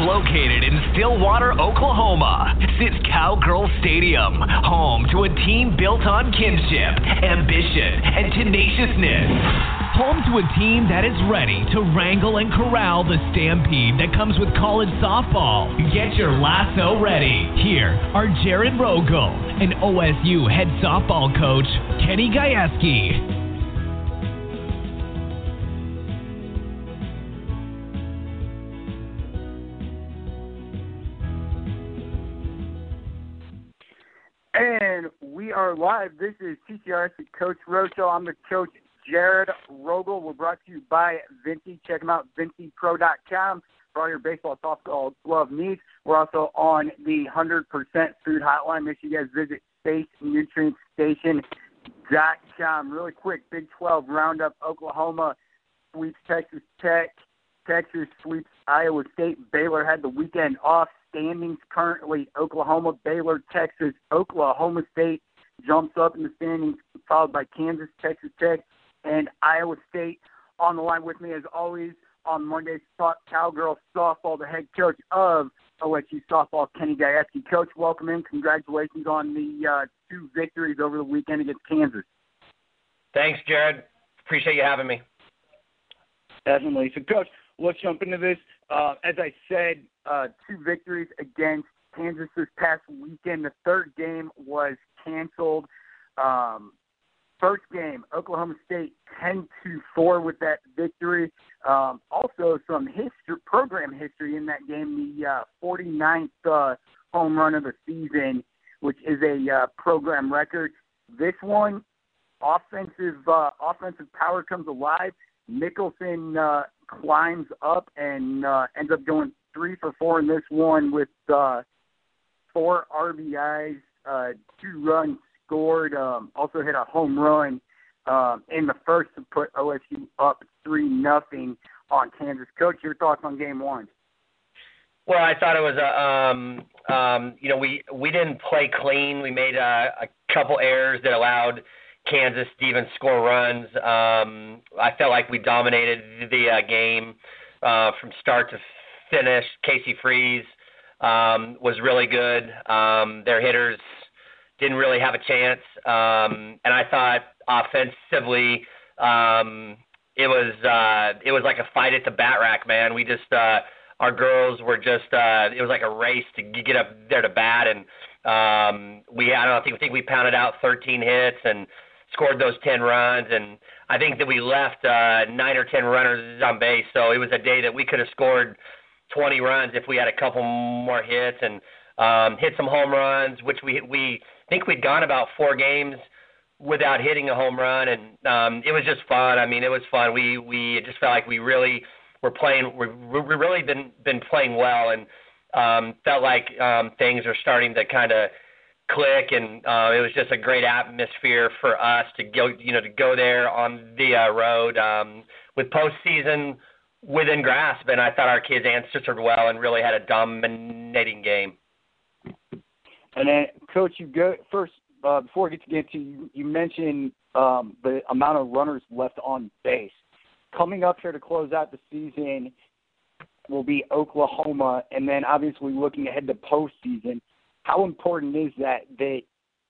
Located in Stillwater, Oklahoma, sits Cowgirl Stadium, home to a team built on kinship, ambition, and tenaciousness. Home to a team that is ready to wrangle and corral the stampede that comes with college softball. Get your lasso ready. Here are Jared Rogel and OSU head softball coach Kenny Gajewski. We are live. This is TCRS Coach Rocho. I'm the coach, Jared Rogel. We're brought to you by Vinci. Check them out, VinciPro.com for all your baseball, softball, glove needs. We're also on the 100% food hotline. Make sure you guys visit SpaceNutrientStation.com. Really quick, Big 12 roundup. Oklahoma sweeps Texas Tech. Texas sweeps Iowa State. Baylor had the weekend off standings currently Oklahoma, Baylor, Texas, Oklahoma State jumps up in the standings, followed by Kansas, Texas Tech, and Iowa State. On the line with me, as always, on Monday's Cowgirl Softball, the head coach of OSU Softball, Kenny Gajewski. Coach, welcome in. Congratulations on the uh, two victories over the weekend against Kansas. Thanks, Jared. Appreciate you having me. Definitely. So, Coach, let's jump into this. Uh, as I said, uh, two victories against Kansas this past weekend. The third game was canceled. Um, first game, Oklahoma State 10 to 4 with that victory. Um, also, some history, program history in that game, the uh, 49th uh, home run of the season, which is a uh, program record. This one, offensive uh, offensive power comes alive. Mikkelson uh, climbs up and uh, ends up going three for four in this one with uh, four RBIs, uh, two runs scored. Um, also hit a home run um, in the first to put OSU up three nothing on Kansas. Coach, your thoughts on game one? Well, I thought it was a um, um, you know we we didn't play clean. We made a, a couple errors that allowed Kansas to even score runs. Um, I felt like we dominated the uh, game uh, from start to finish. Casey Freeze um, was really good. Um, their hitters didn't really have a chance, um, and I thought offensively um, it was uh, it was like a fight at the bat rack, man. We just uh, our girls were just uh, it was like a race to get up there to bat, and um, we I don't think, I think we pounded out 13 hits and scored those 10 runs, and I think that we left uh, nine or 10 runners on base. So it was a day that we could have scored 20 runs if we had a couple more hits and um, hit some home runs, which we we think we'd gone about four games without hitting a home run, and um, it was just fun. I mean, it was fun. We we just felt like we really were playing. We we really been been playing well, and um, felt like um, things are starting to kind of click, and uh, it was just a great atmosphere for us to go, you know, to go there on the uh, road um, with postseason within grasp. And I thought our kids answered well and really had a dominating game. And then, coach, you go first uh, before I get to get to you. You mentioned um, the amount of runners left on base. Coming up here to close out the season will be Oklahoma, and then obviously looking ahead to postseason how important is that that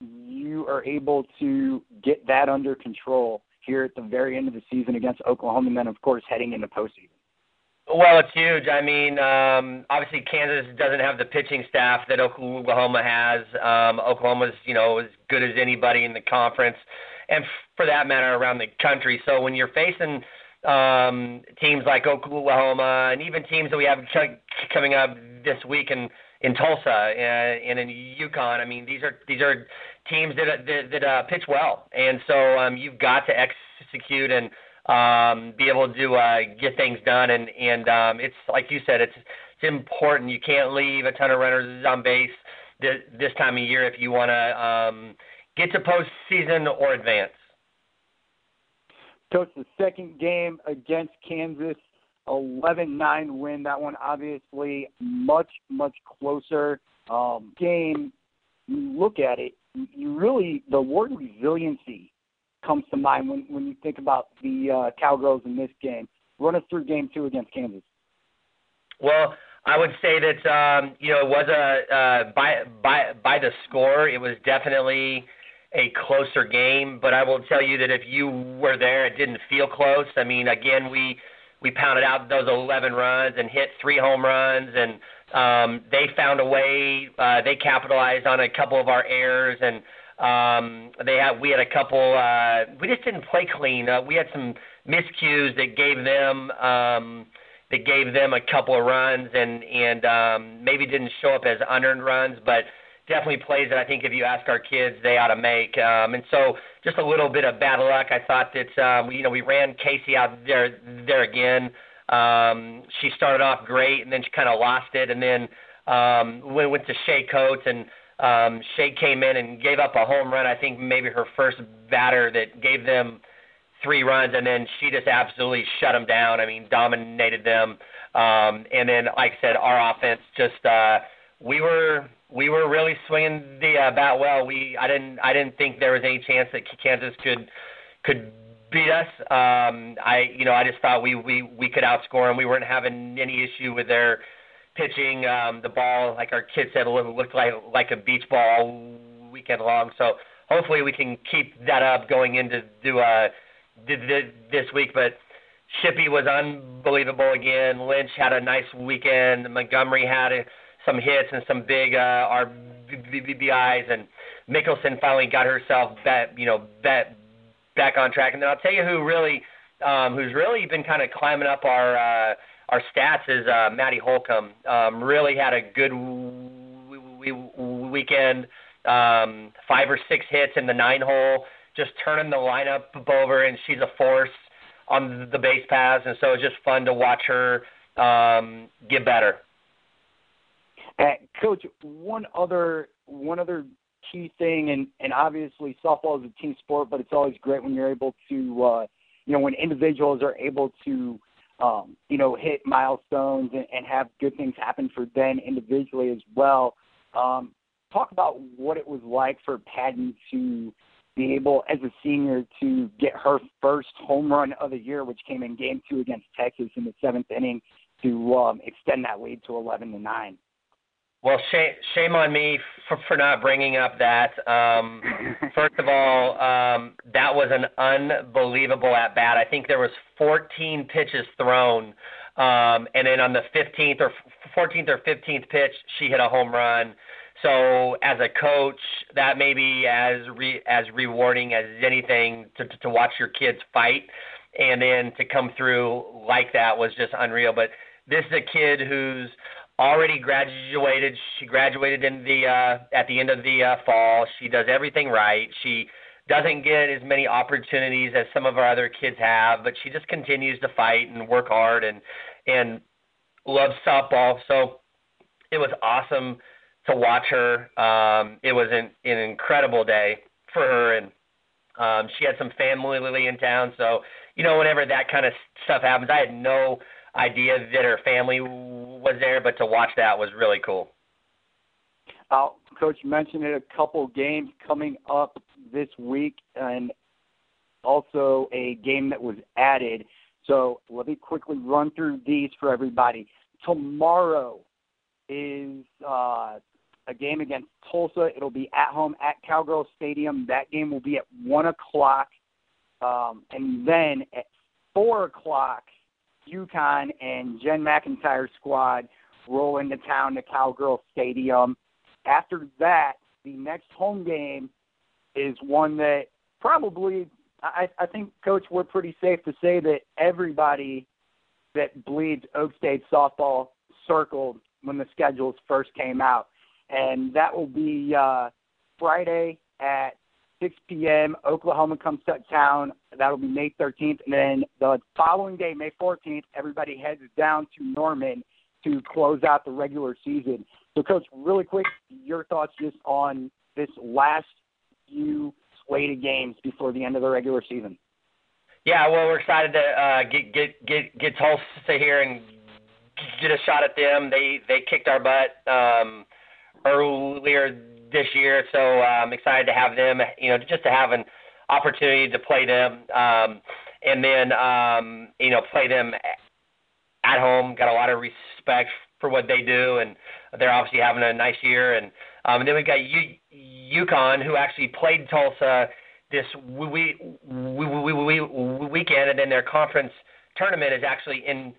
you are able to get that under control here at the very end of the season against Oklahoma, and then of course heading into postseason? Well, it's huge. I mean, um, obviously Kansas doesn't have the pitching staff that Oklahoma has. Um, Oklahoma's, you know, as good as anybody in the conference, and for that matter, around the country. So when you're facing um, teams like Oklahoma and even teams that we have coming up this week in in Tulsa and, and in UConn. I mean, these are these are teams that that, that uh, pitch well, and so um, you've got to execute and um, be able to uh, get things done. And and um, it's like you said, it's it's important. You can't leave a ton of runners on base this, this time of year if you want to um, get to postseason or advance. Coach, the second game against Kansas 11-9 win. That one obviously much much closer um, game. You look at it, you really the word resiliency comes to mind when when you think about the uh, Cowgirls in this game. Run us through game two against Kansas. Well, I would say that um, you know it was a uh, by by by the score. It was definitely a closer game, but I will tell you that if you were there, it didn't feel close. I mean, again, we we pounded out those 11 runs and hit three home runs, and um, they found a way. Uh, they capitalized on a couple of our errors, and um, they had we had a couple. Uh, we just didn't play clean. Uh, we had some miscues that gave them. Um, that gave them a couple of runs and and um, maybe didn't show up as unearned runs, but definitely plays that I think if you ask our kids, they ought to make. Um, and so just a little bit of bad luck. I thought that um, you know we ran Casey out there there again. Um, she started off great and then she kind of lost it, and then um, we went to Shea Coats and. Um, Shay came in and gave up a home run. I think maybe her first batter that gave them three runs, and then she just absolutely shut them down. I mean, dominated them. Um, and then, like I said, our offense just uh, we were we were really swinging the uh, bat well. We I didn't I didn't think there was any chance that Kansas could could beat us. Um, I you know I just thought we we we could outscore them. We weren't having any issue with their pitching. Um, the ball, like our kids said, looked like like a beach ball all weekend long. So hopefully we can keep that up going into do uh this week, but Shippy was unbelievable again. Lynch had a nice weekend. Montgomery had a, some hits and some big uh, RBIs, and Mikkelson finally got herself back, you know, back back on track. And then I'll tell you who really, um, who's really been kind of climbing up our uh, our stats is uh, Maddie Holcomb. Um, really had a good w- w- weekend. Um, five or six hits in the nine hole just turning the lineup over, and she's a force on the base paths, and so it's just fun to watch her um, get better. Uh, Coach, one other one other key thing, and and obviously softball is a team sport, but it's always great when you're able to, uh, you know, when individuals are able to, um, you know, hit milestones and, and have good things happen for them individually as well. Um, talk about what it was like for Patton to be able, as a senior, to get her first home run of the year, which came in Game Two against Texas in the seventh inning, to um, extend that lead to 11 to nine. Well, shame, shame on me for, for not bringing up that. Um, first of all, um, that was an unbelievable at bat. I think there was 14 pitches thrown, um, and then on the 15th or 14th or 15th pitch, she hit a home run. So as a coach, that may be as re, as rewarding as anything to, to to watch your kids fight, and then to come through like that was just unreal. But this is a kid who's already graduated. She graduated in the uh, at the end of the uh, fall. She does everything right. She doesn't get as many opportunities as some of our other kids have, but she just continues to fight and work hard and and loves softball. So it was awesome to watch her. Um, it was an, an incredible day for her, and um, she had some family in town. So you know, whenever that kind of stuff happens, I had no idea that her family was there, but to watch that was really cool. Uh, Coach mentioned it a couple games coming up this week, and also a game that was added. So let me quickly run through these for everybody. Tomorrow is uh, a game against Tulsa. It'll be at home at Cowgirl Stadium. That game will be at one o'clock, um, and then at four o'clock, UConn and Jen McIntyre squad roll into town to Cowgirl Stadium. After that, the next home game is one that probably I, I think, Coach, we're pretty safe to say that everybody that bleeds Oak State softball circled when the schedules first came out and that will be uh, Friday at 6 p.m. Oklahoma comes to town. That'll be May 13th, and then the following day, May 14th, everybody heads down to Norman to close out the regular season. So, Coach, really quick, your thoughts just on this last few slate of games before the end of the regular season. Yeah, well, we're excited to uh, get get get get Tulsa here and get a shot at them. They they kicked our butt. Um, earlier this year, so I'm excited to have them. You know, just to have an opportunity to play them, um, and then um, you know play them at home. Got a lot of respect for what they do, and they're obviously having a nice year. And, um, and then we've got U- UConn, who actually played Tulsa this we, we, we, we, weekend, and then their conference tournament is actually in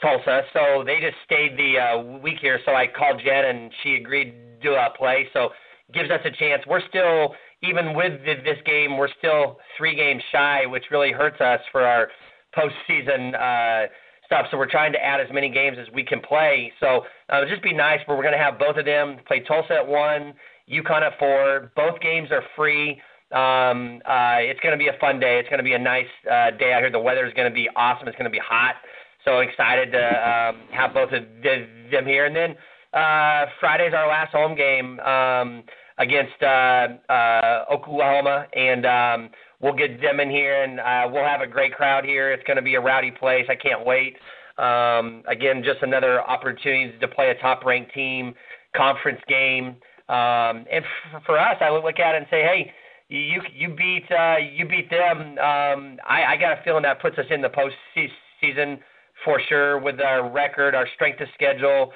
Tulsa. So they just stayed the uh, week here. So I called Jen, and she agreed to uh, play. So gives us a chance. We're still even with this game, we're still three games shy, which really hurts us for our postseason uh, stuff. So we're trying to add as many games as we can play. So uh, just be nice, but we're going to have both of them play Tulsa at one, UConn at four. Both games are free. Um, uh, it's going to be a fun day. It's going to be a nice uh, day out here. The weather is going to be awesome. It's going to be hot. So excited to um, have both of them here. And then uh, Friday's our last home game um, against uh, uh, Oklahoma, and um, we'll get them in here, and uh, we'll have a great crowd here. It's going to be a rowdy place. I can't wait. Um, again, just another opportunity to play a top-ranked team, conference game, um, and f- for us, I would look at it and say, hey you you beat uh, you beat them. Um, I, I got a feeling that puts us in the postseason for sure with our record, our strength of schedule.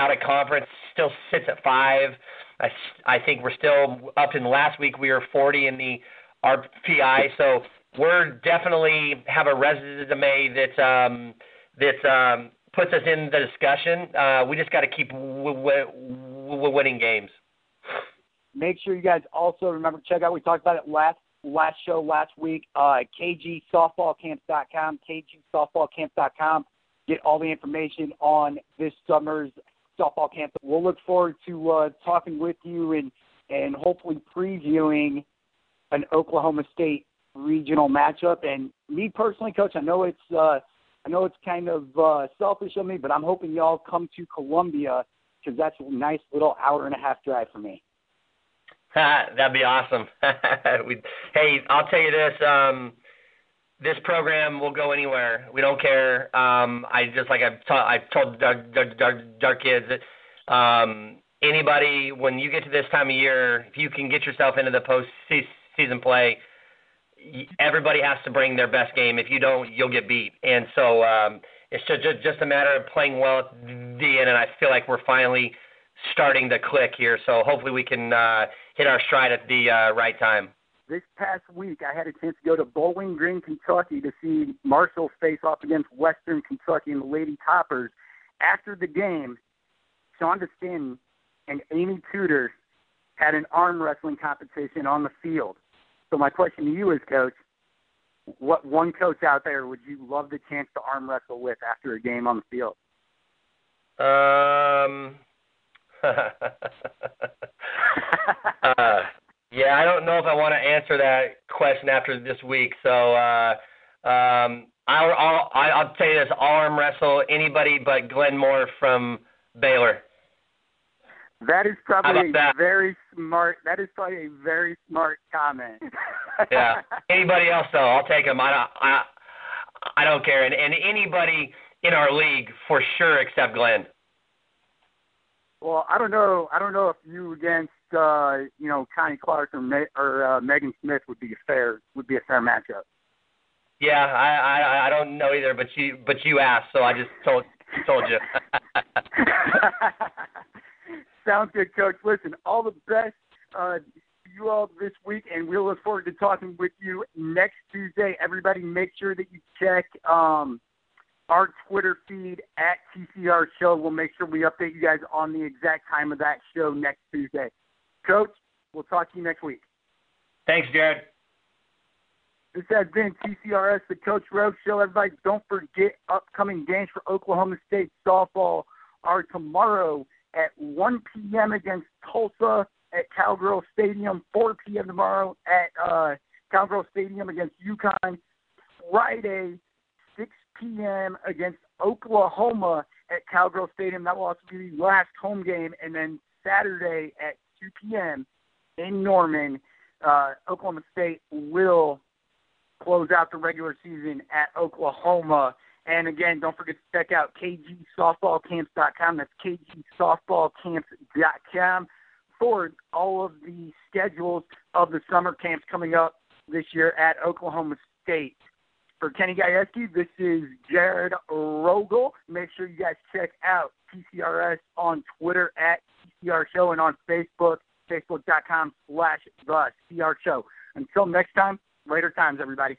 Out of conference still sits at five. I, I think we're still up in last week. We were 40 in the RPI, so we're definitely have a resume that um, that um, puts us in the discussion. Uh, we just got to keep w- w- w- winning games. Make sure you guys also remember check out. We talked about it last last show last week. Uh, KGSoftballCamps.com, KGSoftballCamps.com. Get all the information on this summer's softball camp. We'll look forward to uh, talking with you and and hopefully previewing an Oklahoma State regional matchup. And me personally, coach, I know it's uh, I know it's kind of uh, selfish of me, but I'm hoping y'all come to Columbia because that's a nice little hour and a half drive for me. That'd be awesome. we, hey, I'll tell you this. Um, this program will go anywhere. We don't care. Um, I just like I've, ta- I've told our, our kids that um, anybody when you get to this time of year, if you can get yourself into the post season play, everybody has to bring their best game. If you don't, you'll get beat. And so um, it's just just a matter of playing well at the end. And I feel like we're finally starting to click here. So hopefully we can uh, hit our stride at the uh, right time. This past week, I had a chance to go to Bowling Green, Kentucky, to see Marshall face off against Western Kentucky and the Lady Toppers. After the game, Shonda Stanton and Amy Tudor had an arm wrestling competition on the field. So my question to you is, Coach, what one coach out there would you love the chance to arm wrestle with after a game on the field? Um, uh, yeah, I don't know if I want to answer that question after this week. So uh, um, I'll, I'll I'll tell you this: I'll arm wrestle anybody but Glenn Moore from Baylor. That is probably a very smart. That is probably a very smart comment. yeah. Anybody else though, I'll take him. I don't. I, I don't care, and, and anybody in our league for sure except Glenn. Well, I don't know. I don't know if you against uh, you know Connie Clark or Me- or uh, Megan Smith would be a fair would be a fair matchup. Yeah, I I I don't know either, but you but you asked, so I just told told you. Sounds good, Coach. Listen, all the best uh, you all this week, and we'll look forward to talking with you next Tuesday. Everybody, make sure that you check. Um, our Twitter feed at TCR Show. We'll make sure we update you guys on the exact time of that show next Tuesday. Coach, we'll talk to you next week. Thanks, Jared. This has been TCRS, the Coach Rowe Show. Everybody, don't forget upcoming games for Oklahoma State softball are tomorrow at 1 p.m. against Tulsa at Cowgirl Stadium, 4 p.m. tomorrow at uh, Cowgirl Stadium against UConn. Friday, 6 p.m. against Oklahoma at Cowgirl Stadium. That will also be the last home game. And then Saturday at 2 p.m. in Norman, uh, Oklahoma State will close out the regular season at Oklahoma. And again, don't forget to check out kgsoftballcamps.com. That's kgsoftballcamps.com for all of the schedules of the summer camps coming up this year at Oklahoma State. For Kenny Gajewski, this is Jared Rogel. Make sure you guys check out TCRS on Twitter at TCR Show and on Facebook, facebook.com slash The CR Show. Until next time, later times, everybody.